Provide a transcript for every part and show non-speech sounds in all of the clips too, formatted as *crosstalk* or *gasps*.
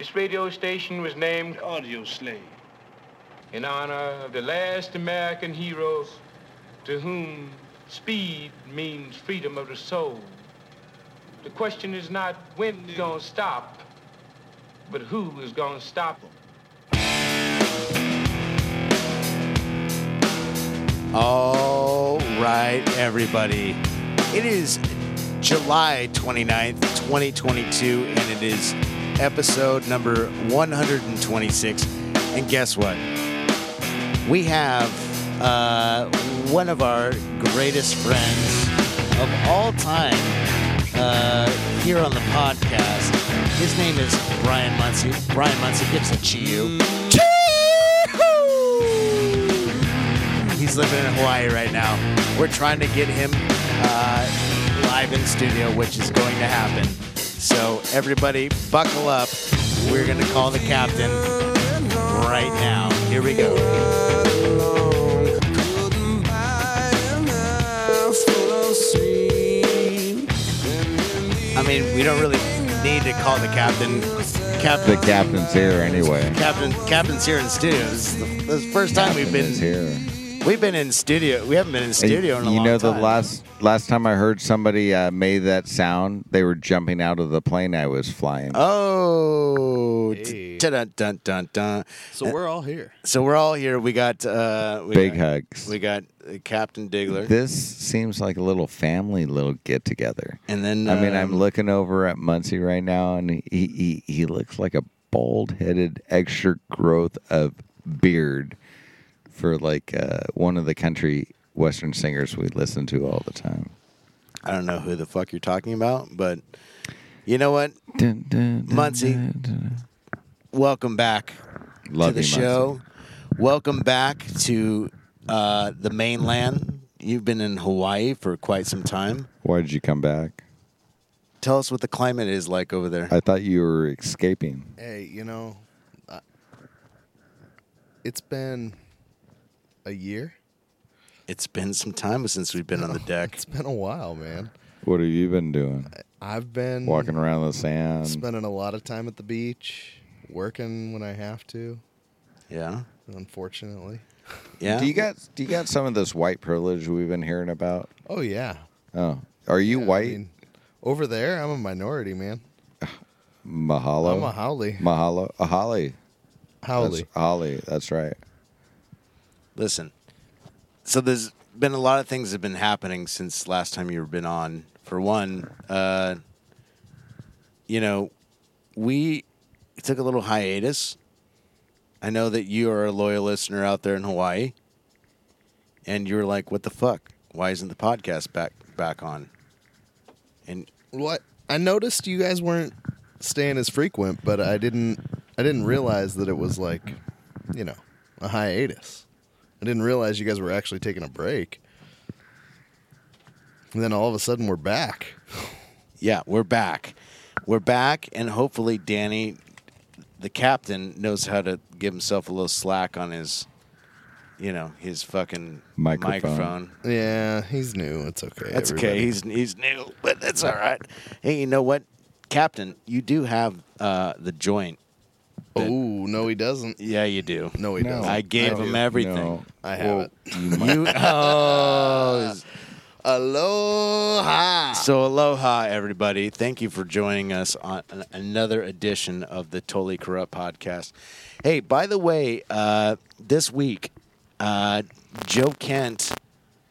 This radio station was named Audio Slave. in honor of the last American heroes to whom speed means freedom of the soul. The question is not when it's gonna stop, but who is gonna stop them. All right, everybody. It is July 29th, 2022, and it is episode number 126. And guess what? We have uh, one of our greatest friends of all time uh, here on the podcast. His name is Brian Muncie. Brian Muncie gives a chew. He's living in Hawaii right now. We're trying to get him uh, live in studio, which is going to happen. Everybody, buckle up. We're gonna call the captain right now. Here we go. I mean, we don't really need to call the captain. Captain, The captain's here anyway. captain, captain's here in studio. This is the, this is the first time we've been here. We've been in studio. We haven't been in studio in a long time. you long know, time. the last last time I heard somebody uh, made that sound, they were jumping out of the plane I was flying. Oh, Hey. dun dun dun dun. So we're all here. So we're all here. We got uh, we Big got, hugs. We got uh, Captain Diggler, This seems like a little family little get together. and then I mean, I'm um, looking over at Muncie right now, and he he, he looks like a bald headed, extra growth of beard for like uh, one of the country western singers we listen to all the time. I don't know who the fuck you're talking about, but you know what? Dun, dun, dun, Muncie. dun, dun. Welcome back Love to the you, show. Muncie. Welcome back to uh, the mainland. You've been in Hawaii for quite some time. Why did you come back? Tell us what the climate is like over there. I thought you were escaping. Hey, you know, I, it's been a year. It's been some time since we've been on the *laughs* deck. It's been a while, man. What have you been doing? I've been Walking around the sand. spending a lot of time at the beach, working when I have to. Yeah, Unfortunately. yeah. Do you got do you got some of this white privilege we've been hearing about? Oh yeah. Oh, are you Yeah, I white? mean, over there, I'm a minority, man. Mahalo. I'm a haole. Mahalo. A holly. haole. That's holly. That's right. Listen, so there's been a lot of things that have been happening since last time you've been on. For one, uh, you know, we took a little hiatus. I know that you are a loyal listener out there in Hawaii, and you're like, "What the fuck? Why isn't the podcast back back on?" And What? I noticed you guys weren't staying as frequent, but I didn't. I didn't realize that it was like, you know, a hiatus. I didn't realize you guys were actually taking a break. And then all of a sudden we're back. Yeah, we're back. We're back, and hopefully Danny, the captain, knows how to give himself a little slack on his, you know, his fucking Microphone. microphone. Yeah, he's new. It's okay. That's okay. He's he's new, but that's all right. Hey, you know what, Captain? You do have uh, the joint. Oh no, he doesn't. Yeah, you do. No, he No. doesn't. I gave do. him everything. No. I have Well, it. You *laughs* might. You oh. Aloha. So aloha, everybody! Thank you for joining us on an- another edition of the Totally Corrupt podcast. Hey, by the way, uh, this week, uh, Joe Kent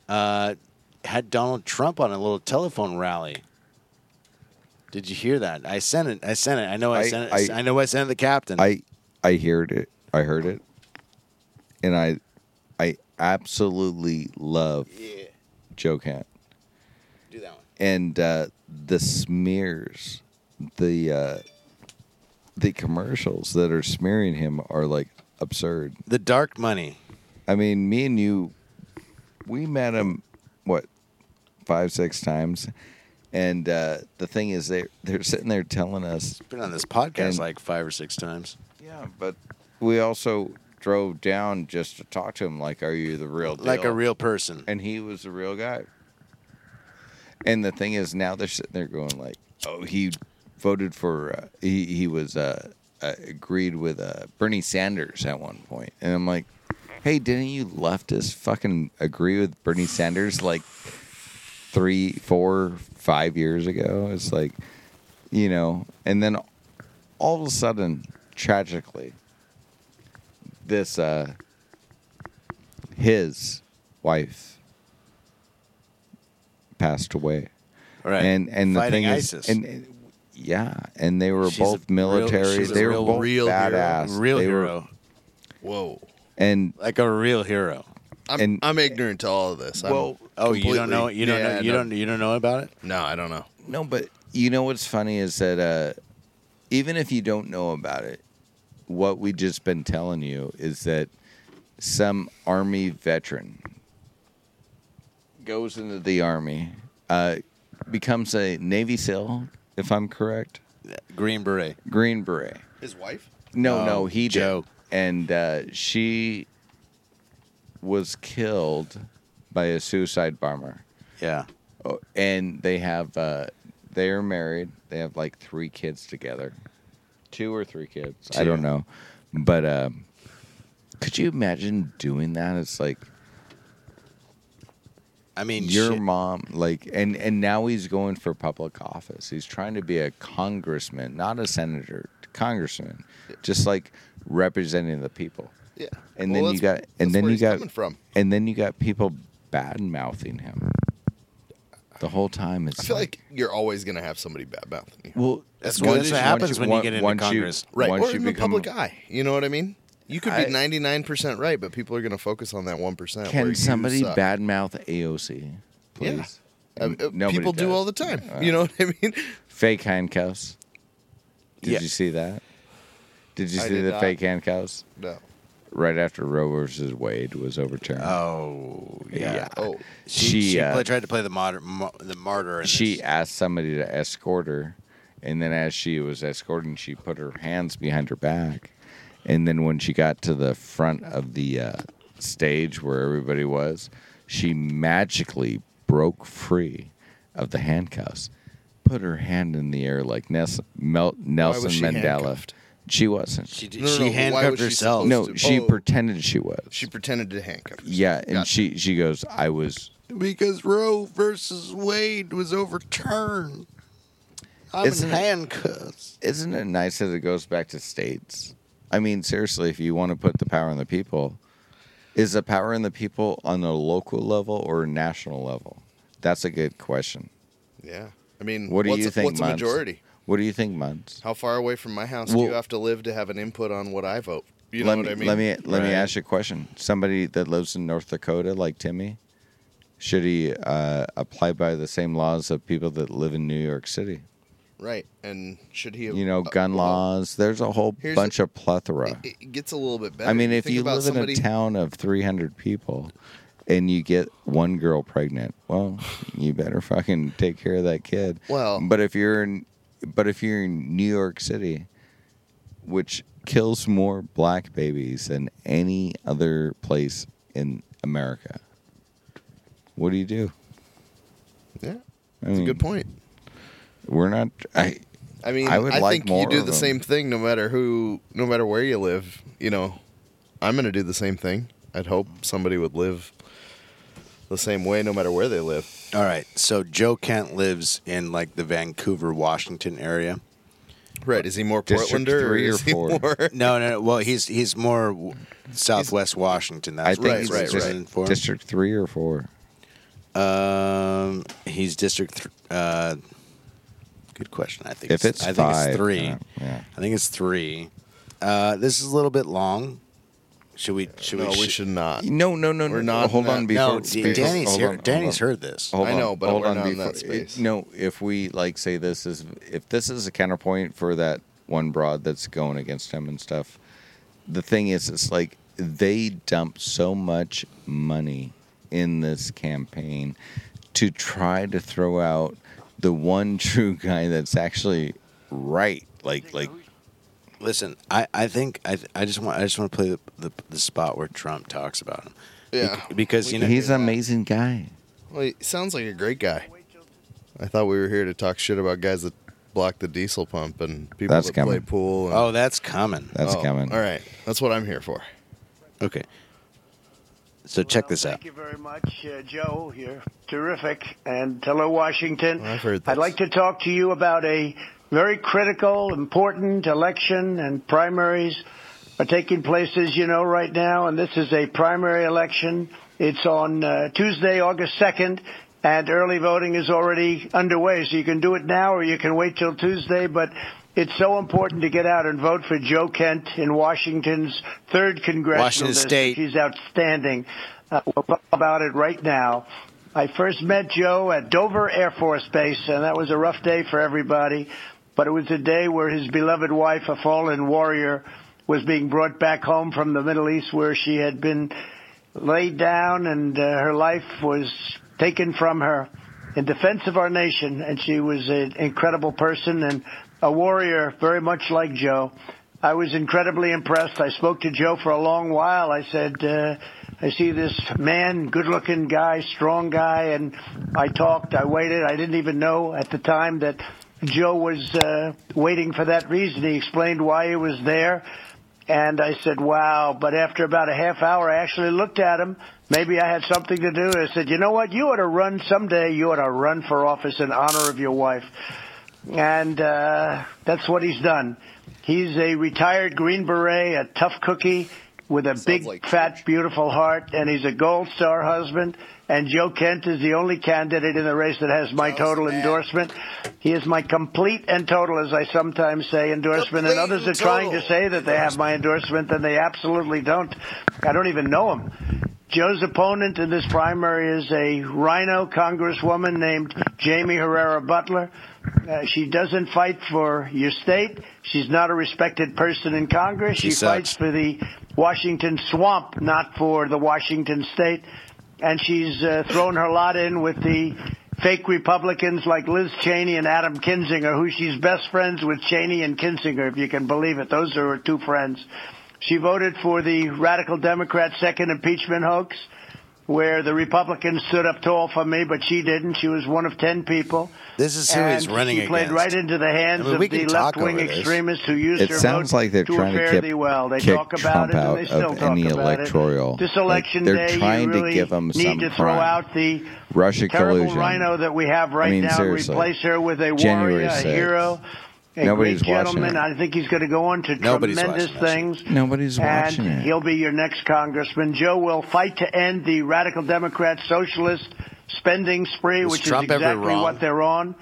uh, had Donald Trump on a little telephone rally. Did you hear that? I sent it. I sent it. I know. I, I- sent it. I, I- know. I sent it to the captain. I I heard it. I heard it, and I I absolutely love yeah, Joe Kent do that one. and uh, the smears, the uh, the commercials that are smearing him are like absurd. The dark money. I mean, me and you, we met him what five six times, and uh, the thing is, they they're sitting there telling us, Been on this podcast And- like five or six times. yeah, but we also drove down just to talk to him, like, are you the real deal? Like a real person. and he was the real guy. And the thing is, now they're sitting there going like, "Oh, he voted for uh, he he was uh, uh, agreed with uh, Bernie Sanders at one point, and I'm like, "Hey, didn't you leftists fucking agree with Bernie Sanders like three, four, five years ago?" It's like, you know, and then all of a sudden, tragically, this uh, his wife passed away. Right. And and the Fighting thing ISIS. is, and, and- yeah, and they were She's a both real- military. she's a they real- were both real hero. badass. real They were- hero, Whoa. and like a real hero. I'm, And- I'm ignorant to all of this. I'm Well, Oh, you don't know? You don't yeah, know? You no. don't? You don't know about it? No, I don't know. no, but you know what's funny is that uh, even if you don't know about it, what we just been telling you is that some army veteran goes into the army, uh, becomes a Navy SEAL, if I'm correct, Green Beret. Green Beret. His wife? No, Oh, no, he did. Joe. And uh, she was killed by a suicide bomber. Yeah. Oh, and they have uh, they are married. They have like three kids together, two or three kids. I don't know, but um, could you imagine doing that? It's like I mean, your shit. mom, like, and and now he's going for public office. He's trying to be a congressman, not a senator, congressman, just like representing the people. Yeah. And Well, then you got, and then you got, from. and then you got people bad mouthing him. The whole time it's I feel like you're always going to have somebody bad mouthing you. well, That's once what- that's you- what happens once when you get into once Congress. Right. once or you in the become- public eye. You know what I mean? You could be 99% right, but people are going to focus on that 1%. Can somebody suck. badmouth AOC, please? Yeah. Uh, uh, Nobody people do all the time. Uh, you know what I mean? Fake handcuffs. Did Yeah. you see that? Did you I see did the not. fake handcuffs? No. Right after Roe versus Wade was overturned. Oh yeah. Yeah. Oh. She, She, she uh, play- tried to play the martyr, ma- the martyr. She this. asked somebody to escort her, and then as she was escorting, she put her hands behind her back, and then when she got to the front of the uh, stage where everybody was, she magically broke free of the handcuffs, put her hand in the air like Nelson she Mandela. handcuffed? She wasn't. She, did, No, no, she no, why handcuffed was she herself. supposed no, to- she Oh. pretended she was. She pretended to handcuff. herself. yeah, and Gotcha. she she goes, I was Because Roe versus Wade was overturned. I'm Isn't in it- handcuffs. isn't it nice that it goes back to states? I mean, seriously, if you want to put the power in the people, is the power in the people on a local level or a national level? That's a good question. Yeah. I mean, What do what's you a, think, What's a Muntz? majority? What do you think, Muntz? How far away from my house do you have to live to have an input on what I vote? You know let what me, I mean? Let me let me ask you a question. Somebody that lives in North Dakota, like Timmy, should he uh, apply by the same laws of people that live in New York City? Right. And should he have, You know, uh, gun well, laws. There's a whole bunch a- of plethora. It, it gets a little bit better. I mean, if think you live somebody, in a town of 300 people and you get one girl pregnant, well, you better fucking take care of that kid. Well- but if you're in, but if you're in New York City, which kills more black babies than any other place in America, what do you do? Yeah. I That's a good point. We're not. I I mean, I I, would like think you do the them. same thing no matter who, no matter where you live. You know, I'm going to do the same thing. I'd hope somebody would live the same way no matter where they live. All right. So Joe Kent lives in like the Vancouver, Washington area. Right? Is he more District Portlander or three or is he four? more? *laughs* No, no. no well, he's he's more w- Southwest Washington. I That's think right, he's right, just right. For. District three or four. Um, he's District. Th- uh, good question. I think If it's I think it's three. uh, yeah. I think it's three. Uh, this is a little bit long. Should we? Should no, we? we should not. No, no, no, We're no. not hold in on that- before. no, before- Danny's hold here. on, Danny's on. heard this. Hold I on, know, but hold we're on not in before. that space. it- no, if we like say this is if this is a counterpoint for that one broad that's going against him and stuff. The thing is, it's like they dump so much money in this campaign to try to throw out the one *laughs* true guy that's actually right. Like, like Listen, I, I think I I just want I just want to play the, the the spot where Trump talks about him. Yeah. Bec- because you know he's an amazing guy. Well, he sounds like a great guy. I thought we were here to talk shit about guys that block the diesel pump and people That's that play pool. And, Oh, that's coming. That's Oh, coming. All right, that's what I'm here for. Okay. So check Well, this out. Thank you very much, uh, Joe. You're terrific. And hello, Washington. I've heard I'd like to talk to you about a very critical, important election, and primaries are taking place, as you know, right now. And this is a primary election. It's on uh, Tuesday, August 2nd. And early voting is already underway, so you can do it now or you can wait till Tuesday. But it's so important to get out and vote for Joe Kent in Washington's third congressional Washington district. State. He's outstanding. Uh, we'll talk about it right now. I first met Joe at Dover Air Force Base, and that was a rough day for everybody. But it was a day where his beloved wife, a fallen warrior, was being brought back home from the Middle East, where she had been laid down, and uh, her life was taken from her in defense of our nation. And she was an incredible person and a warrior, very much like Joe. I was incredibly impressed. I spoke to Joe for a long while. I said, uh, I see this man, good looking guy, strong guy, and I talked, I waited. I didn't even know at the time that Joe was uh, waiting for that reason. He explained why he was there. And I said, wow. But after about a half hour, I actually looked at him. Maybe I had something to do. I said, you know what? You ought to run someday. You ought to run for office in honor of your wife. And uh, that's what he's done. He's a retired Green Beret, a tough cookie with a big, like fat, beautiful heart, and he's a gold star husband. And Joe Kent is the only candidate in the race that has my total endorsement. He is my complete and total, as I sometimes say, endorsement. and Complete others are trying to say that they have my endorsement, and they absolutely don't. I don't even know him. Joe's opponent in this primary is a RINO congresswoman named Jaime Herrera Beutler. Uh, she doesn't fight for your state. She's not a respected person in Congress. She She, fights for the Washington swamp, not for the Washington state. And she's uh, thrown her lot in with the fake Republicans like Liz Cheney and Adam Kinzinger, who she's best friends with Cheney and Kinzinger, if you can believe it. Those are her two friends. She voted for the radical Democrat second impeachment hoax, where the Republicans stood up tall for me, but she didn't. She was one of ten people. This is who and he's running she played against. right into the hands I mean, of the left-wing extremists who used It her sounds vote like they're to trying to fare kick, thee well. They kick talk about Trump it, and they still talk any about electoral. It. This like, election they're day, trying you really to give them need some to throw crime. out the Russia terrible collusion. RINO that we have right I mean, now. seriously. Replace her with a warrior, a hero. A Nobody's great watching gentleman. it. I think he's going to go on to Nobody's tremendous watching that things. Nobody's watching and it. he'll be your next congressman. Joe will fight to end the radical Democrat socialist spending spree, Was which Trump is exactly what they're on.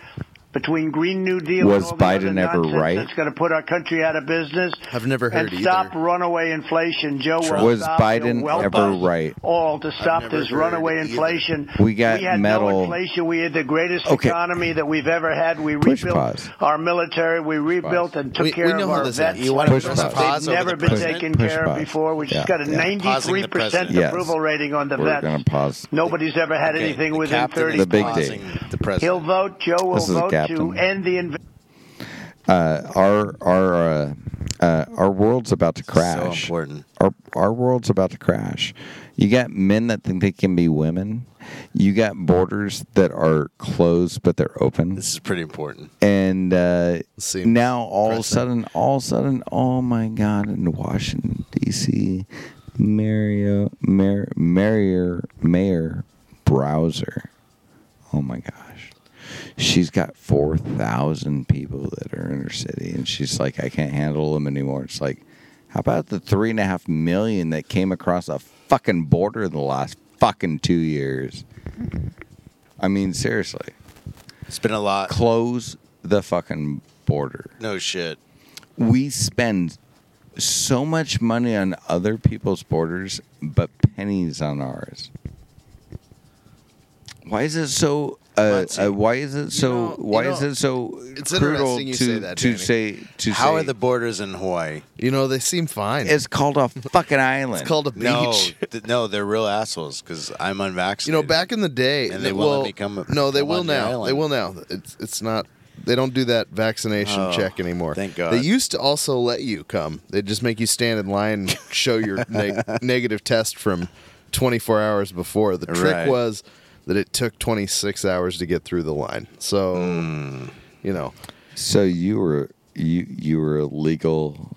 Between Green New Deal Was and all the Biden ever right? That's going to put our country out of business. I've never heard and stop runaway inflation. Joe will Was stop. Biden He'll ever right? All to stop this heard runaway either. inflation. We got we had metal- no inflation. We had the greatest Okay. economy that we've ever had. We Push rebuilt pause. our military. We rebuilt and took We- care we of our vets. ends. You want Push to pause. pause They've over never the been president? taken Push care of before. We've Yeah, just got a yeah. 93% president. Yes. approval rating on the We're vets. going to pause. Nobody's ever had Okay, anything within 30 is The big pausing day. The president. He'll vote. Joe will This is the vote to end the invasion. Uh, our our uh, uh, our world's about to crash. So important. Our our world's about to crash. You got men that think they can be women. You got borders that are closed but they're open. This is pretty important. and uh, now all of a sudden, all of a sudden, oh my God! In Washington D.C., Mario, Mayor, Mayor, Mayor Bowser. Oh my gosh, she's got four thousand people that are in her city, and she's like, I can't handle them anymore. It's like, how about the three and a half million that came across a fucking border in the last fucking two years? I mean, seriously It's been a lot. close the fucking border. No shit. We spend so much money on other people's borders, but pennies on ours. Why is it so? Uh, uh, why is it so? know- you why is it so it's cruel interesting you to say that, to Danny. say to How say? are the borders in Hawaii? You know, they seem fine. It's called a fucking island. It's called a beach. No, th- no, they're real assholes because I'm unvaccinated. You know, back in the day, And they th- won't let me come- No, they come will on the now. island. They will now. It's it's not. They don't do that vaccination Oh, check anymore. thank God. They used to also let you come. They just make you stand in line and show your *laughs* neg- negative test from 24 hours before. The trick Right. was that it took 26 hours to get through the line. So, Hmm. you know, So you were you you were a legal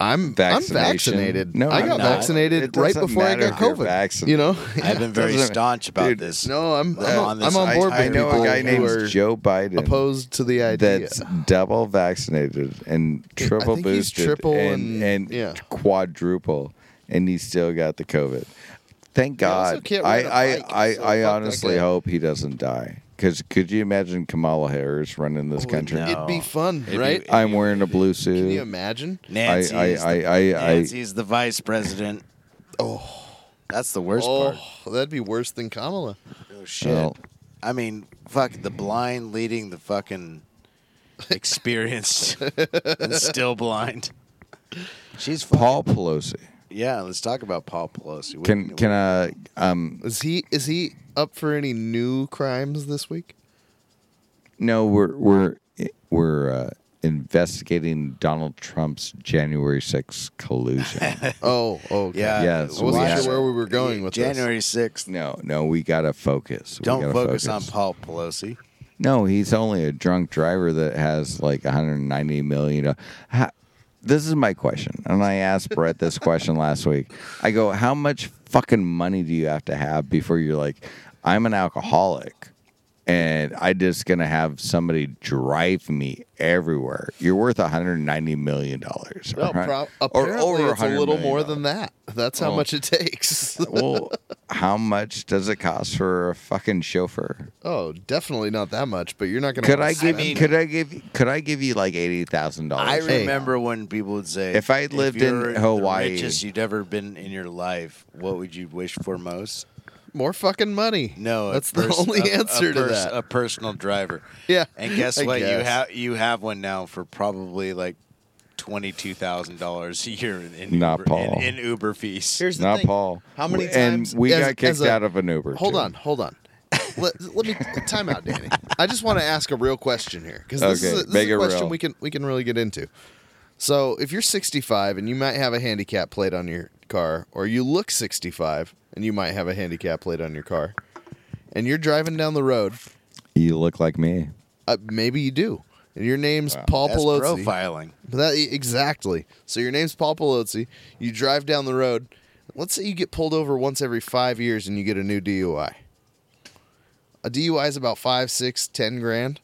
I'm. I'm vaccinated. No, I I'm got not. vaccinated right before I got COVID. You know, *laughs* I've been very staunch about Dude, this. no, I'm I'm I'm, on this I'm on board side. with I know people a guy named Joe Biden opposed to the idea. that's double vaccinated and triple boosted triple and, and- and yeah. quadruple, and he still got the COVID. Thank God. can't I ride a I bike, I, so I honestly hope he doesn't die. Because could you imagine Kamala Harris running this Holy country? no. It'd be fun, It'd be- right? I'm wearing a blue suit. Can you imagine? Nancy I- is I- the, I- I- Nancy's the vice president. Oh, That's the worst oh, part. that'd be worse than Kamala. Oh shit. Well- I mean, fuck the blind leading the fucking *laughs* experienced and still blind. She's fucking, Paul Pelosi. Yeah, let's talk about Paul Pelosi. We- Can can I um Is he is he up for any new crimes this week? no we're we're we're uh, investigating Donald Trump's January 6th collusion. *laughs* Oh, okay. Yeah, Yes, I wasn't we have- sure where we were going with this. January sixth. no, no, we got to focus. We Don't gotta focus, on Paul Pelosi. No, he's only a drunk driver that has like 190 million. How, this is my question, and I asked Brett this question last week. I go, how much fucking money do you have to have before you're like, I'm an alcoholic, and I just gonna have somebody drive me everywhere? You're worth 190 million dollars, Well, pro- apparently it's a little more than that. That's how Oh. much it takes. *laughs* well, how much does it cost for a fucking chauffeur? oh, definitely not that much. But you're not going to. Could I give? mean- could I give? Could I give you like eighty thousand I dollars? Hey. remember when people would say, If I lived in you're Hawaii- the richest you'd ever been in your life, what would you wish for most?" More fucking money? No, a that's the pers- only a- a answer to pers- that. A personal driver. *laughs* Yeah, And guess I what? You have you have one now for probably like twenty two thousand dollars a year in Not Uber, Paul. In, in Uber fees. Here's the Not thing. Paul. How many times? And we as- got kicked a- out of an Uber. Hold too. on, hold on. let, let me time out, Danny. I just want to ask a real question here because this, Okay, is a, this is a question real. we can we can really get into. So, if you're 65 and you might have a handicap plate on your car, or you look 65 and you might have a handicap plate on your car, and you're driving down the road, You look like me. uh, maybe you do, and your name's Wow. Paul That's Pelosi. profiling. That exactly. So your name's Paul Pelosi. You drive down the road. Let's say you get pulled over once every five years and you get a new DUI. A DUI is about five, six, ten grand.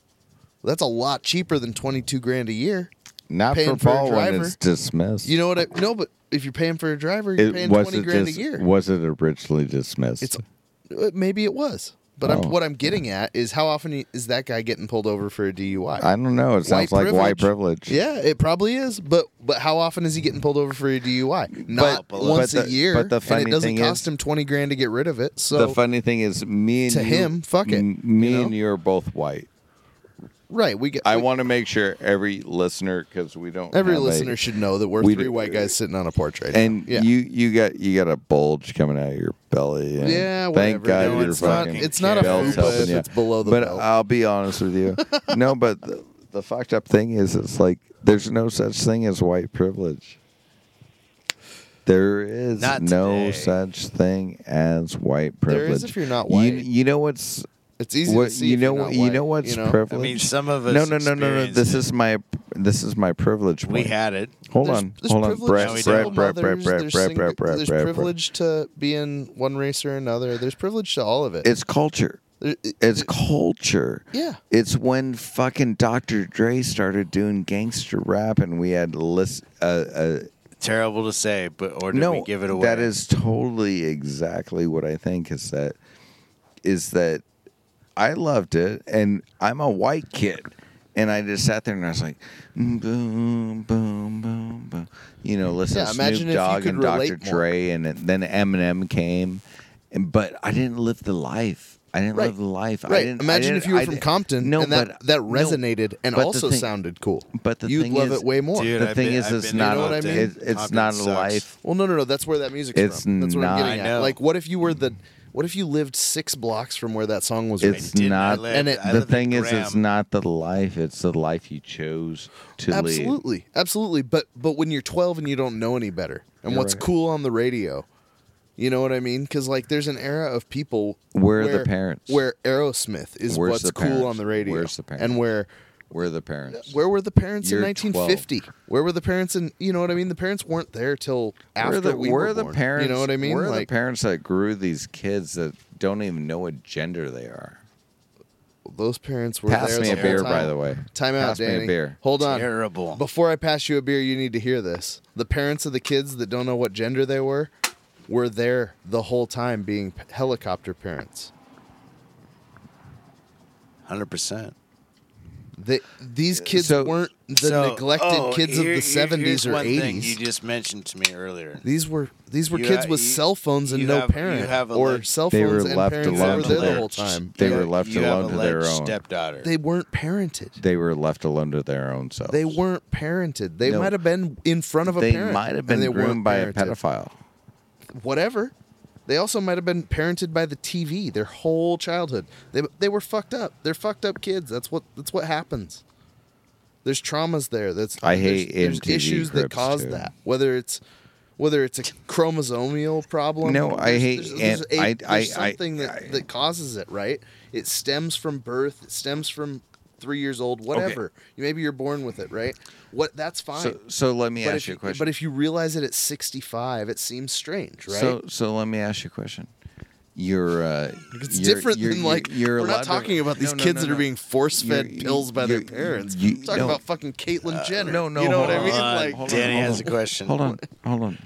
That's a lot cheaper than twenty-two grand a year. Not Paying for for Paul when it's dismissed. You know what I? No, but if you're paying for a driver, you're it, paying twenty grand dis- a year. Was it originally dismissed? It's uh, maybe it was, but I'm, Oh. what I'm getting at is how often is that guy getting pulled over for a DUI? I don't know. It sounds White like white privilege. Yeah, it probably is. But but how often is he getting pulled over for a DUI? Not but once the- a year. but the and funny it doesn't cost is- him twenty grand to get rid of it. So the funny thing is, me and To you, him, fuck it, Me you know? and you are both white. Right, we get. I we- want to make sure every listener, because we don't. every have a- listener should know that we're we three do- white guys sitting on a porch right and now. Yeah. you you got you got a bulge coming out of your belly. And Yeah, thank whatever. God No, you're it's not. fucking It's not a belt's fupa helping you. it's below the But belt. I'll be honest with you. *laughs* no, but the, the fucked up thing is, it's like there's no such thing as white privilege. There is Not no such thing as white privilege. is if you're not You, white. you know what's it's easy what to see. you if know you're what not you white, know what's you know? privilege. I mean, some of us. no, no, no, no, no. This it. is my this is my privilege. We had it. Hold There's- on, there's hold on, Brett, to to Brett, Brett, Brett, Brett, there's Brett, Brett, Brett, There's Brett, Brett. privilege to being one race or another. There's privilege to all of it. It's culture. It's culture. Yeah. It's when fucking Dr. Dre started doing gangster rap, and we had list. Uh, uh, Terrible to say, but or did no, we give it away? that is totally exactly what I think. Is that is that I loved it, and I'm a white kid, and I just sat there and I was like, mm, boom, boom, boom, boom. You know, listen Yeah, to imagine Snoop if you Dogg could and Dr. Dre, and then Eminem came, and but I didn't live the life. I didn't Right. live the life. I Right. didn't, I Imagine didn't- if you were I from Compton no, and that, but that no, resonated and also thing- sounded cool. But the You'd thing love is, it way more. Dude, the I've thing been- is, I've it's not. You know what I mean? it- it's Compton not a sucks. life. Well, no, no, no. That's where that music's It's from. That's what I'm not- getting I at. know. Like, what if you were the? What if you lived six blocks from where that song was It's written? didn't. I not. lived- and it- the thing is, it's not the life. It's the life you chose to lead. Absolutely, absolutely. But but when you're 12 and you don't know any better, and You're what's right. cool on the radio, you know what I mean? Because like, there's an era of people Where are the parents? Where Aerosmith is Where's what's cool on the radio. Where's the parents? And where We're the parents. Where were the parents You're in 1950? Where were the parents in? You know what I mean? The parents weren't there till after we're the, we we're were the born. parents. You know what I mean? We're like the parents that grew these kids that don't even know what gender they are. those parents were Pass there. me the a whole beer, time. by the way. Time out, Pass me a Danny. beer. Hold on. Terrible. Before I pass you a beer, you need to hear this. The parents of the kids that don't know what gender they were were there the whole time being helicopter parents. Hundred percent. They, these kids So- weren't the neglected oh, kids of the 70s or 80s. you just mentioned to me earlier. These were these were You kids ha- with you- cell phones and no have- you parent, or leg- cell They were phones and left parents alone were to there the whole time. They You were left you alone a to their own. stepdaughter. They weren't parented. They were left alone to their own selves. They weren't parented. They No. might have been in front of a They parent. might have been they groomed weren't by a pedophile. Whatever. They also might have been parented by the TV their whole childhood. They they were fucked up. They're fucked up kids. That's what that's what happens. There's traumas there. That's I there's- hate there's MTV issues that cause too. that. Whether it's whether it's a chromosomal problem. No, I hate- there's, there's and a- I- there's I- I- something that, that causes it. Right. It stems from birth. It stems from three years old. Whatever. Maybe you're born with it. Right. What? That's fine. So, so let me but ask you a question. but if you realize it at 65, it seems strange, right? So, so let me ask you a question. You're, uh, it's you're- different you're- than like you're we're allowed not to- talking about these No, no, kids no, that are being force fed pills by their parents. you- I'm talking no. about fucking Caitlyn Jenner. no, no, you know hold what I mean? on, Like, hold on, Danny hold has on. a question. Hold on, hold on.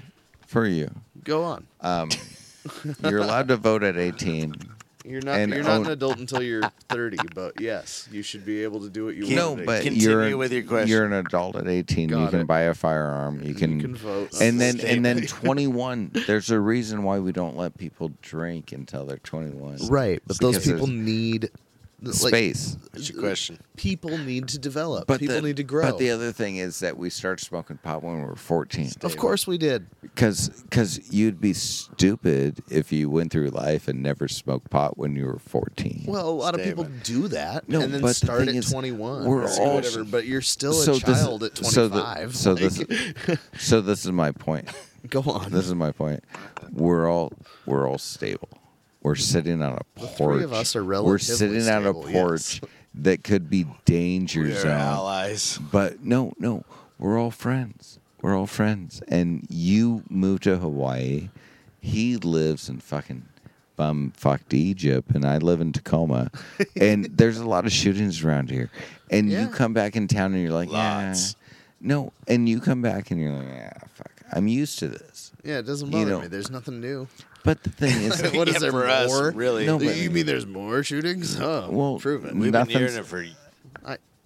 For you, go on. um, *laughs* you're allowed to vote at 18. You're not and you're not own- an adult until you're 30, but yes, you should be able to do what you want. No, want. to but Continue you're with your question. You're an adult at 18. you Got can it. buy a firearm. You can, can vote. And then and then 21. There's a reason why we don't let people drink until they're 21. right, but those Because people there's need like, Space. What's your question? People need to develop. But people the, need to grow. But the other thing is that we started smoking pot when we were 14. of course we did. Because because you'd be stupid if you went through life and never smoked pot when you were 14. Well, a lot of people Statement. do that No, and then but the start thing at is, 21 we're or all- whatever, but you're still a So this- child at so the- 25. so this- Like, so this is my point. *laughs* go on. This is my point. We're all we're all stable. We're sitting on a porch. three of us are We're relatively sitting on a porch yes. that could be danger We're zone. allies. But no, no, we're all friends. We're all friends. And you moved to Hawaii. He lives in fucking bum fucked Egypt, and I live in Tacoma. *laughs* and there's a lot of shootings around here. And Yeah. you come back in town, and you're like, Lots. yeah. No, and you come back, and you're like, yeah, fuck. I'm used to this. Yeah, it doesn't You bother know- me. There's nothing new. But the thing is, *laughs* what is Yeah, there for more? us, really? No, but- you mean there's more shootings? Oh, Well, prove it. We've been Nothing's- hearing it for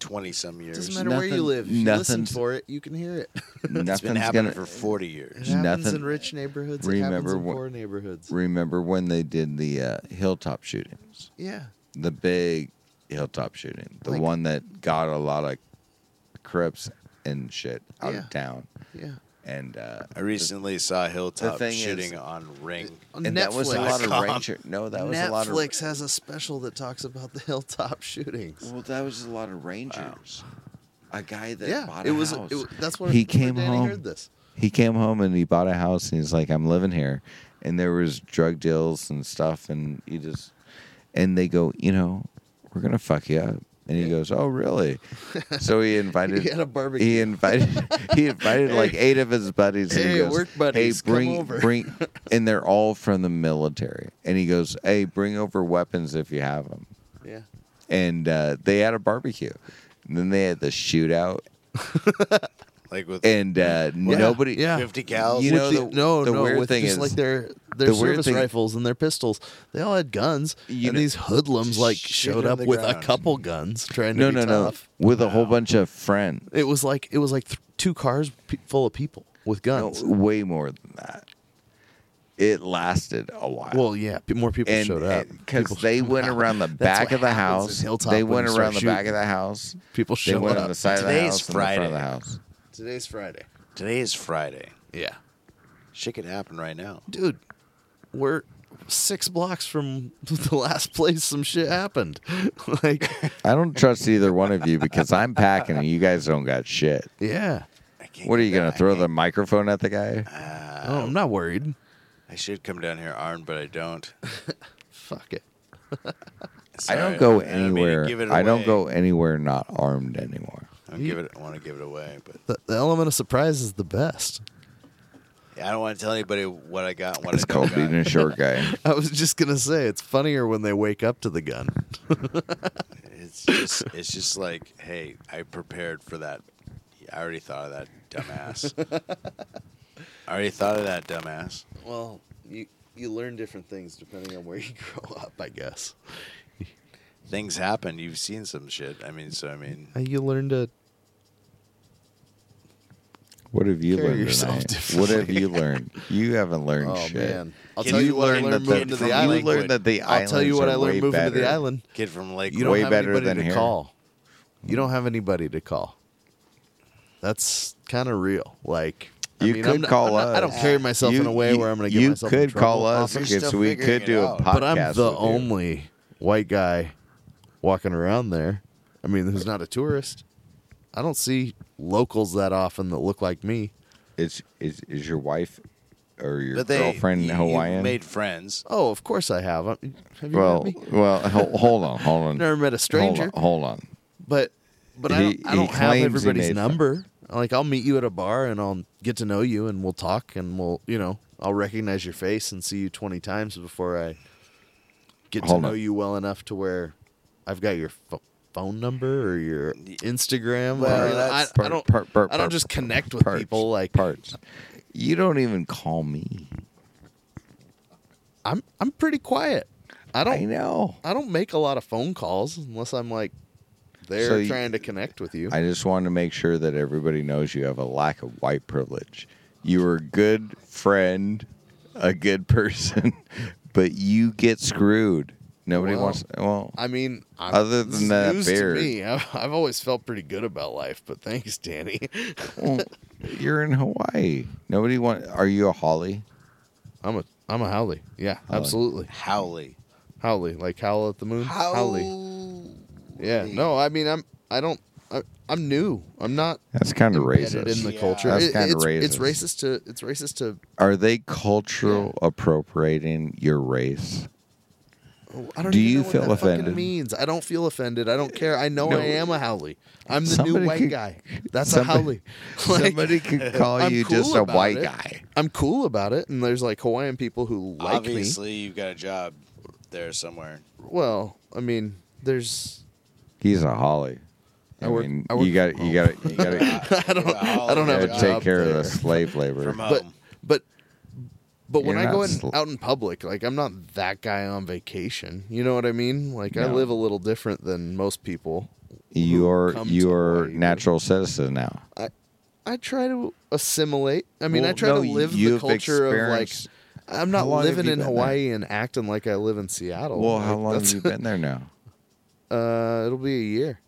twenty some years. doesn't matter where you nothing- live. If you listen nothing's- for it, you can hear it. *laughs* It's been nothing's happening gonna. for forty It years. happens Nothing- in rich neighborhoods. it Remember happens in what- poor neighborhoods. Remember when they did the uh, hilltop shootings? Yeah. the big hilltop shooting, the Like- one that got a lot of Crips and shit out Yeah. of town, Yeah. And uh, I recently saw Hilltop thing shooting is- on Ring. On and that was a Netflix. lot of *laughs* Com. ranger. No, that was Netflix a lot of. has a special that talks about the *laughs* hilltop shootings. Well, that was a lot of rangers. A guy that yeah, bought it a was. house. It, was- that's what he that's where came Danny home. Heard this. He came home and he bought a house and he's like, I'm living here, and there was drug deals and stuff, and he just, and they go, you know, we're gonna fuck you up. And he goes, "Oh, really?" So he *laughs* invited. He had a barbecue. He invited. He invited like eight of his buddies. and he Hey, goes, work buddies, Hey, come over." bring, *laughs* and they're all from the military. And he goes, "Hey, bring over weapons if you have them." Yeah. And uh, they had a barbecue. And then they had the shootout, *laughs* Like with and uh, nobody. Yeah. fifty cal. You With know, the, the- no, the no, weird with thing just is- like their their the weird service thing- rifles and their pistols. They all had guns, You and know- these hoodlums like Shit showed on up the with a ground. couple guns, trying to No, be no, no. tough. With a whole bunch of friends. It was like it was like th- two cars pe- full of people with No, guns. way more than that. It lasted a while. Well, yeah, pe- more people and showed up because People- they went around the back what of the happens in house. Hilltop They when went you start around the back shooting. of the house. People They show went up. on the side of the Today's house and the front of Friday. the house. Today's Friday. Today is Friday. Yeah, Shit could happen right now. dude, we're six blocks from *laughs* the last place some shit happened. *laughs* like, I don't trust either one of you because I'm packing and you guys don't got shit. yeah. What are you gonna throw the microphone at the guy? Uh, oh, I'm not worried. I should come down here armed, but I don't. Fuck it. *laughs* I I sorry, don't go I don't mean to anywhere. give it I don't away. go anywhere not armed anymore. I don't give it. I want to give it away, but The, the element of surprise is the best. yeah, I don't want to tell anybody what I got. What It's I don't called being got. a short guy. *laughs* I was just gonna say it's funnier when they wake up to the gun. *laughs* It's just, it's just like, hey, I prepared for that. I already thought of that, dumbass. *laughs* I already thought of that, dumbass. Well, you you learn different things depending on where you grow up, I guess. Things happen. You've seen some shit. I mean, so I mean, Uh, You learn to What have you Carry learned tonight? What have you learned? You haven't learned Oh shit. man, I'll Kid, tell you you what I learned learned that moving to the island. You learned that the I'll tell you islands what are I way learned moving to the better. island. kid from Lake. You don't Way have better anybody than to here. call. You don't have anybody to call. That's kind of real. Like I You mean, could I'm not- call I'm not- us. I don't carry myself You- in a way you- where I'm going to get You myself in could call us You're because still we could do a out. podcast. but I'm the with you. only white guy walking around there. I mean, who's not a tourist. I don't see locals that often that look like me. Is is is your wife or your But they, girlfriend you, you Hawaiian? made friends. Oh, of course I have. I'm- Have you well, met me? well, *laughs* hold on, hold on. Never met a stranger. Hold on. Hold on. But but I don't, I don't have everybody's made number. Like I'll meet you at a bar and I'll get to know you and we'll talk and we'll you know I'll recognize your face and see you twenty times before I get Hold to know you well enough to where I've got your pho- phone number or your Instagram. Well, I, mean, I, that's- I don't Part- part- I don't just connect with parts, people like parts. You don't even call me. I'm I'm pretty quiet. I don't I know. I don't make a lot of phone calls unless I'm like there So you- trying to connect with you. I just want to make sure that everybody knows you have a lack of white privilege. You are a good friend, a good *laughs* person, but you get screwed. Nobody Well, wants. Well, I mean, I'm, Other than that news beard. me. *laughs* I've, I've always felt pretty good about life, but thanks, Danny. *laughs* well, you're in Hawaii. Nobody want. Are you a Holly? I'm a I'm a haole. Yeah, haole. absolutely. haole. haole, like howl at the moon. haole. Yeah. No, I mean, I'm I don't. I, I'm new. I'm not That's kind of racist. in the Yeah. culture. That's kinda it's, It's racist. racist to it's racist to. Are they cultural appropriating your race? I don't Do you know what feel that fucking offended? Means I don't feel offended. I don't eh, care. I know No. I am a haole. I'm the Somebody new white could- guy. *laughs* That's somebody- a haole. Like, *laughs* Somebody could *laughs* call I'm you cool just a about white it. guy. I'm cool about it, and there's like Hawaiian people who like me. Obviously, you've got a job there somewhere. Well, I mean, there's He's a Holly. I, I work- mean, I work you got from you got you got to I don't I don't have a take job care of there. the slave labor. From home. But but but when You're I go not in, sl- out in public, like I'm not that guy on vacation. You know what I mean? Like I No. live a little different than most people. You're come to you're Hawaii, natural citizen now. I try to assimilate. I mean, I Well, try no, to live the you've culture of like experienced- I'm not long have living you in been Hawaii and acting like I live in Seattle. Well, Like, how long have that's- you been there now? *laughs* Uh, it'll be a year.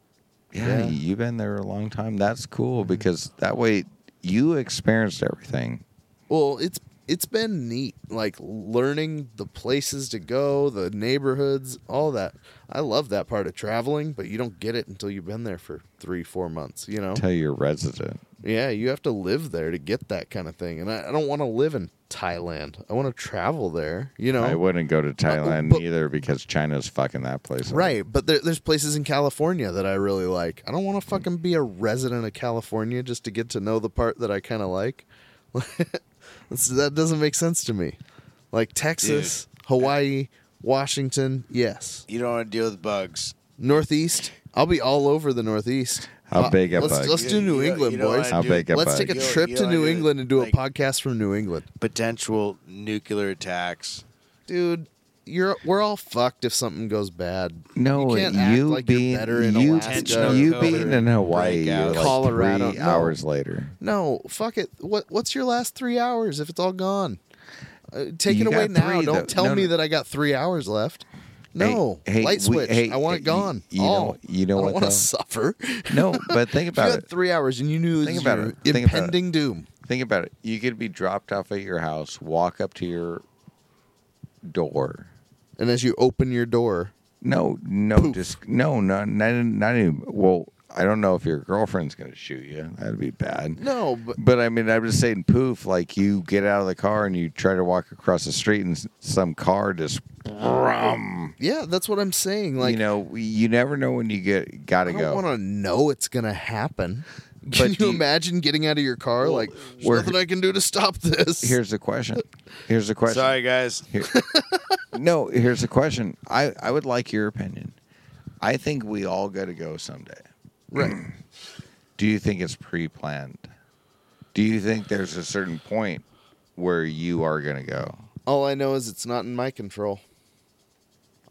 Yeah, Yeah. you've been there a long time. That's cool because that way you experienced everything. Well, it's it's been neat, like learning the places to go, the neighborhoods, all that. I love that part of traveling, but you don't get it until you've been there for three, four months. You know? Tell you're resident. Yeah, you have to live there to get that kind of thing. And I, I don't want to live in Thailand. I want to travel there. You know? I wouldn't go to uh, Thailand but- either because China's fucking that place. up. Right, but there, there's places in California that I really like. I don't want to fucking be a resident of California just to get to know the part that I kind of like. *laughs* That's- that doesn't make sense to me. Like Texas, Hawaii, Washington, yes. You don't want to deal with bugs. Northeast, I'll be all over the Northeast. How Uh, big a let's, bug? Let's do New you- England, you boys. How do- big a Let's bug? take a trip you to New England and do like, a podcast from New England. Potential nuclear attacks. Dude, you're we're all fucked if something goes bad. No, you can't act you like being you're better in you, Alaska. You being in Hawaii, you're breakout. like Colorado, three no. hours later. No, fuck it. What what's your last three hours if it's all gone? Uh, take You it away now. three, Don't though. tell No, me no. that I got three hours left. No, Hey, hey, light we- switch. hey, I want it gone. you- you all. know- you know I don't what, want to suffer. No, *laughs* but think if you about had it. three hours and you knew it Think was about your it. Think about it. impending doom. Think about it. You could be dropped off at your house, walk up to your door. And as you open your door, No, no, Poof. just no, no, not, not even. Well, I don't know if your girlfriend's going to shoot you. That'd be bad. No, but But I mean, I'm just saying, poof, like you get out of the car and you try to walk across the street and s- some car just, brum. yeah, that's what I'm saying. Like you know, you never know when you get got to I don't go. want to know it's gonna happen. But Can you you- imagine getting out of your car like there's where- nothing I can do to stop this? Here's the question. Here's the *laughs* question. Sorry, guys. Here- *laughs* no, here's the question. I, I would like your opinion. I think we all got to go someday. right. Do you think it's pre planned? Do you think there's a certain point where you are going to go? All I know is it's not in my control.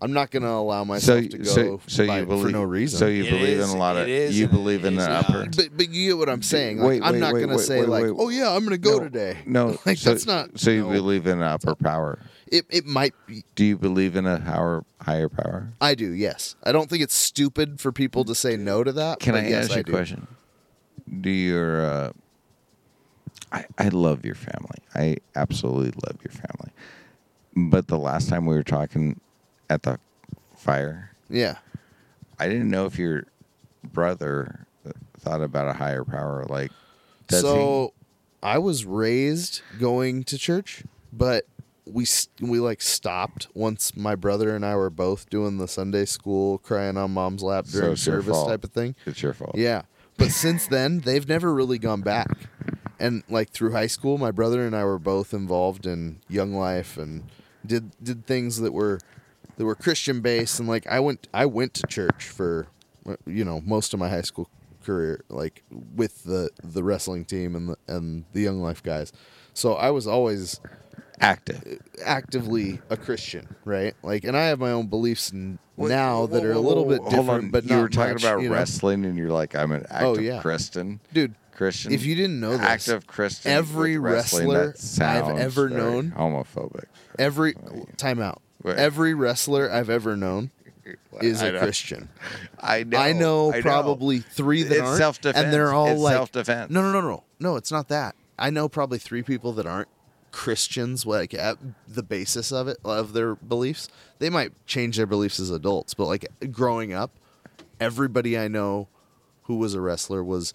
I'm not gonna allow myself So, to go so, so you believe for no reason. So you It believe is- in a lot of it is you believe in is the not. upper. but but you get what I'm saying. Like, Wait, I'm wait, not gonna say wait, like, wait. oh yeah, I'm gonna go No, today. No, *laughs* like so, that's not. So you no. believe in an upper power? it? It might be. Do you believe in a higher higher power? I do. Yes. I don't think it's stupid for people to say no to that. Can I yes, ask you a do. question? Do your uh, I I love your family. I absolutely love your family. But the last time we were talking at the fire, Yeah. I didn't know if your brother thought about a higher power. Like, does so I was raised going to church, but we we like stopped once my brother and I were both doing the Sunday school crying on mom's lap during your service type of thing. It's your fault. Yeah. But since then, they've never really gone back. And like through high school, my brother and I were both involved in Young Life and did did things that were that were Christian based and like I went I went to church for you know most of my high school career like with the the wrestling team and the and the Young Life guys. So I was always Active. actively a Christian, right? Like and I have my own beliefs now whoa, that are a little bit different on. but you were talking much, about you know? wrestling, and you're like, I'm an oh, active Oh, yeah. Christian. Dude, Christian. if you didn't know this, active Christian. every wrestler I've ever known- homophobic. Every time Every wrestler I've ever known is I a know. Christian. *laughs* I know. I know I probably three that It's aren't, self-defense. and they're all It's like self-defense. No, no, no, no, no. It's not that. I know probably three people that aren't Christians, like at the basis of it of their beliefs. They might change their beliefs as adults, but like growing up, everybody I know who was a wrestler was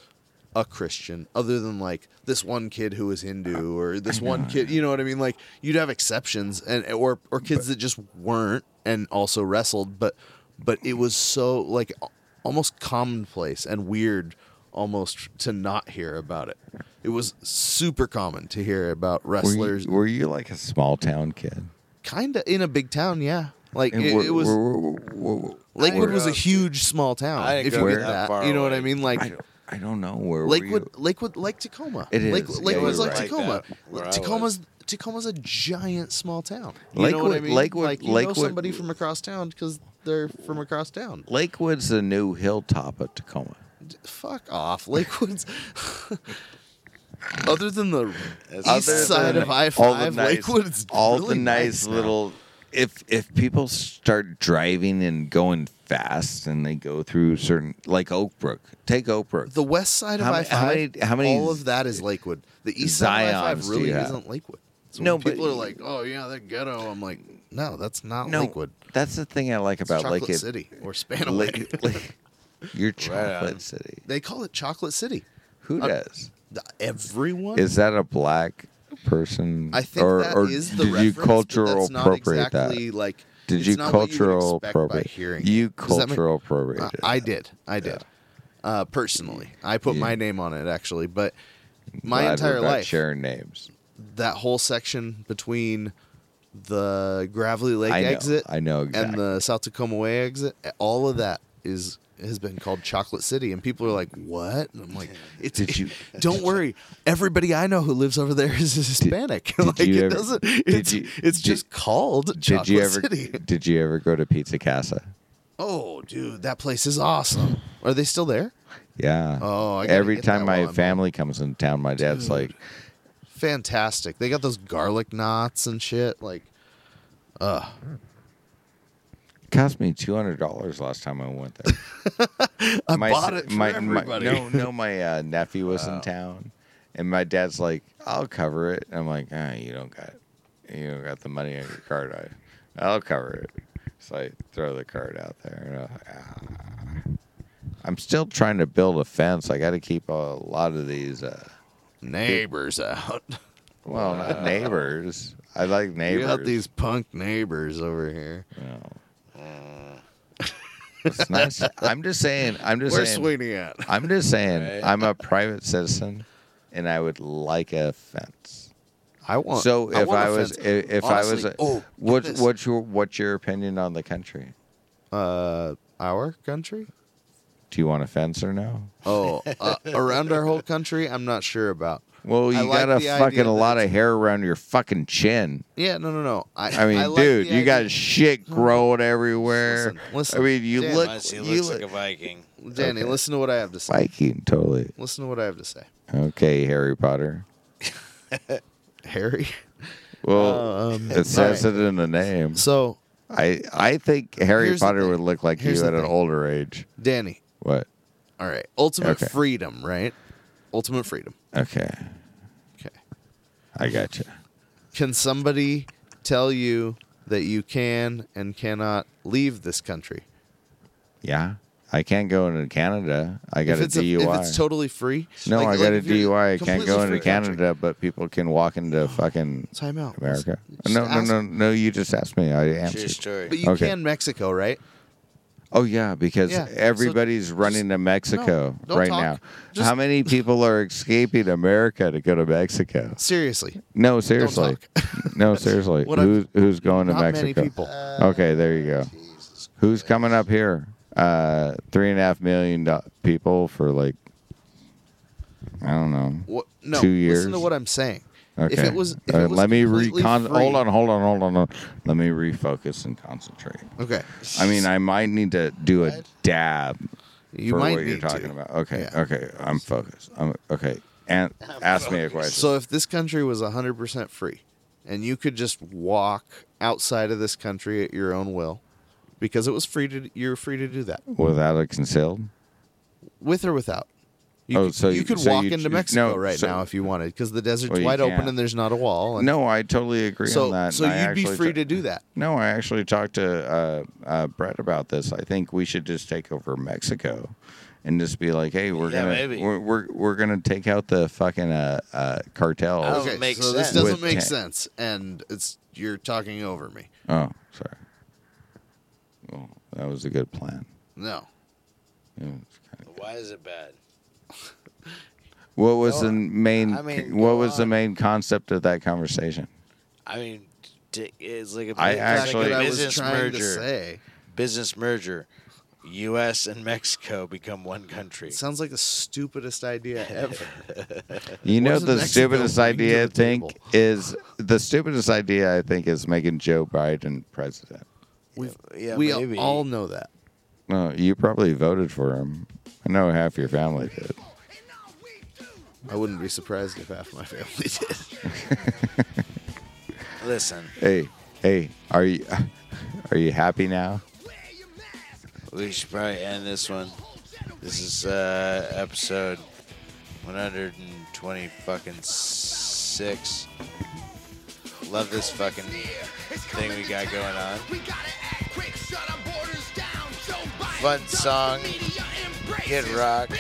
a Christian, other than like this one kid who was Hindu uh, or this one kid. You know what I mean? Like you'd have exceptions, and or or kids that just weren't and also wrestled, but but it was so like almost commonplace and weird almost to not hear about it. It was super common to hear about Were wrestlers, you, were you like a small town kid? kind of in a big town, yeah. Like And it, were- it was. were- were- were- Lakewood was a huge small town. I If you grow get that that, far you know what I mean. Like I don't, know where Lakewood, were you? Lakewood, Lake Tacoma. It is. Lake, Yeah, Lakewood's like right. Tacoma. Like that, Tacoma's Tacoma's a giant small town. You know what I Lakewood- mean? Lakewood- like you Lakewood- know somebody from across town because they're from across town. Lakewood's the new hilltop of Tacoma. D- Fuck off, *laughs* Lakewood's. *laughs* Other than the Other east side of I all the five, nice- Lakewood's all really the nice now. little. If if people start driving and going fast and they go through certain like Oakbrook, take Oakbrook. The west side of How I many- how five, many- how many all of that is Lakewood. The east side of I five really isn't Lakewood. So No, when but people are like, "Oh yeah, they're ghetto." I'm like, "No, that's not no, Lakewood. that's the thing I like about Chocolate Lakewood. City or *laughs* Spanaway." Lake, Lake, you're chocolate on. city. they call it Chocolate City. Who Uh, does? The- Everyone Is that a black person? I think or, that or is the did reference, you but cultural that's not appropriate exactly that? like. Did you not what would cultural appropriate? hearing You it. Does that make- cultural appropriated. Uh, I did. I did. Uh, personally, I put Yeah. my name on it actually, but my Glad entire life, sharing names. that whole section between the Gravelly Lake I know. exit I know and the South Tacoma Way exit, all of that is has been called Chocolate City, and people are like, "What?" And I'm like, *laughs* "It's Did you- *laughs* don't worry, everybody I know who lives over there is Hispanic. did *laughs* like you it ever- doesn't. did It's you- it's did- just called Chocolate Did you ever? City. Did you ever go to Pizza Casa? Oh, dude, that place is awesome. Are they still there? Yeah. Oh, I every time my I'm family comes in town, my dad's Dude. like, Fantastic. They got those garlic knots and shit. Like, uh, cost me two hundred dollars last time I went there. *laughs* I my, bought it for my, everybody. My, no, no, my uh, nephew was Wow. in town, and my dad's like, "I'll cover it." I'm like, "Ah, you don't got, you don't got the money on your card. I, I'll cover it." So I throw the card out there. And I'm like, ah. Still trying to build a fence. I got to keep a lot of these. Uh, Neighbors out. well, not *laughs* neighbors. I like neighbors. You got these punk neighbors over here. It's nice. *laughs* I'm just saying. I'm just Where's saying. Sweeney at? I'm just saying. Right. I'm a private citizen, and I would like a fence. I want. So I if want I a was, fence. if, if I was, oh, what, what's your, what's your opinion on the country? uh, our country? Do you want a fence or no? Oh, uh, around our whole country, I'm not sure about. Well, you I like got a fucking a lot of hair around your fucking chin. Yeah, no, no, no. I, I mean, I like dude, the you got shit *laughs* growing everywhere. Listen, listen, I mean, you Dan, look, Unless he you look like a Viking. Danny, Okay. listen to what I have to say. Viking, totally. Listen to what I have to say. Okay, Harry Potter. *laughs* Harry. Well, um, it says it in the name. So, I I think Harry Potter would look like Here's you the at an older age. Danny. What? All right. Ultimate Okay. freedom, right? Ultimate freedom. Okay, Okay. I got you. Can somebody tell you that you can and cannot leave this country? Yeah, I can't go into Canada. I got if a it's DUI. if it's totally free. no, like- I like got a DUI. I can't go into free country. Canada, but people can walk into *gasps* fucking Time out. America. Just No, no, ask- no, no. You just asked me. I True answered. story. But you Okay. can Mexico, right? Oh yeah, because Yeah, so everybody's running to Mexico don't right talk. now. Just- How many people are escaping America to go to Mexico? Seriously. No, seriously. *laughs* no, seriously. What Who's who's going to Not Mexico? many people. Okay, there you go. Who's coming up here? Uh, three and a half million do- people for like, I don't know. What, no, Two listen to what I'm saying. Okay. If it was, if Uh, it was let me completely recon. free- Hold on, hold on, hold on, hold on. Let me refocus and concentrate. Okay, I mean, I might need to do a dab you for might what you're talking to. about. Okay, Yeah. okay, I'm focused. I'm okay. And *laughs* ask me a question. So if this country was 100% free and you could just walk outside of this country at your own will because it was free to you're free to do that Without it concealed? with or without. You Oh, could, so you you- could so walk you- into no, Mexico right so- now if you wanted because the desert's Well, wide open and there's not a wall. And No, I totally agree so on that. so and you'd be free ta- to do that. No, I actually talked to uh, uh, Brett about this. I think we should just take over Mexico and just be like, "Hey, we're Yeah, gonna we're, we're we're gonna take out the fucking uh, uh, cartels." Oh, Okay, makes so this doesn't make ta- sense, and it's you're talking over me. Oh, sorry. Well, that was a good plan. No, Yeah, kinda- Why is it bad? What was Go the main? I mean, what go was the on. main concept of that conversation? I mean, t- it's like a I it's like actually- a what I was business trying merger. to say. Business merger. U.S. and Mexico become one country. It sounds like the stupidest idea ever. *laughs* You know, does the Mexico stupidest bring to idea I the think table? is the stupidest idea I think is making Joe Biden president. We've, yeah, we maybe. all know that. No, you probably voted for him. I know half your family did. I wouldn't be surprised if half my family did. *laughs* Listen, Hey, hey, are you *laughs* are you happy now? we should probably end this one. This is uh, episode 120 fucking six. Love this fucking thing we got going on. Fun song, Kid Rock.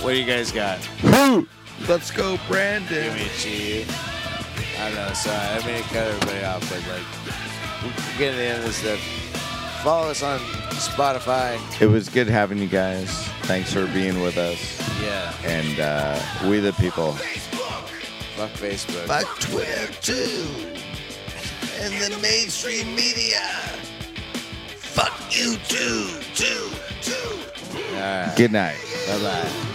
What do you guys got? Let's go, Give Brandon. me a cheer. I don't know. Sorry, I mean to cut everybody off, but like, we're getting to the end of this stuff. Follow us on Spotify. It was good having you guys. Thanks for being with us. Yeah. And uh, we the people. Fuck Facebook. Fuck Twitter too. And the mainstream media. Fuck you too, too, too. All right. Good night. Bye bye.